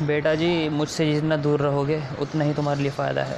बेटा जी मुझसे जितना दूर रहोगे उतना ही तुम्हारे लिए फ़ायदा है।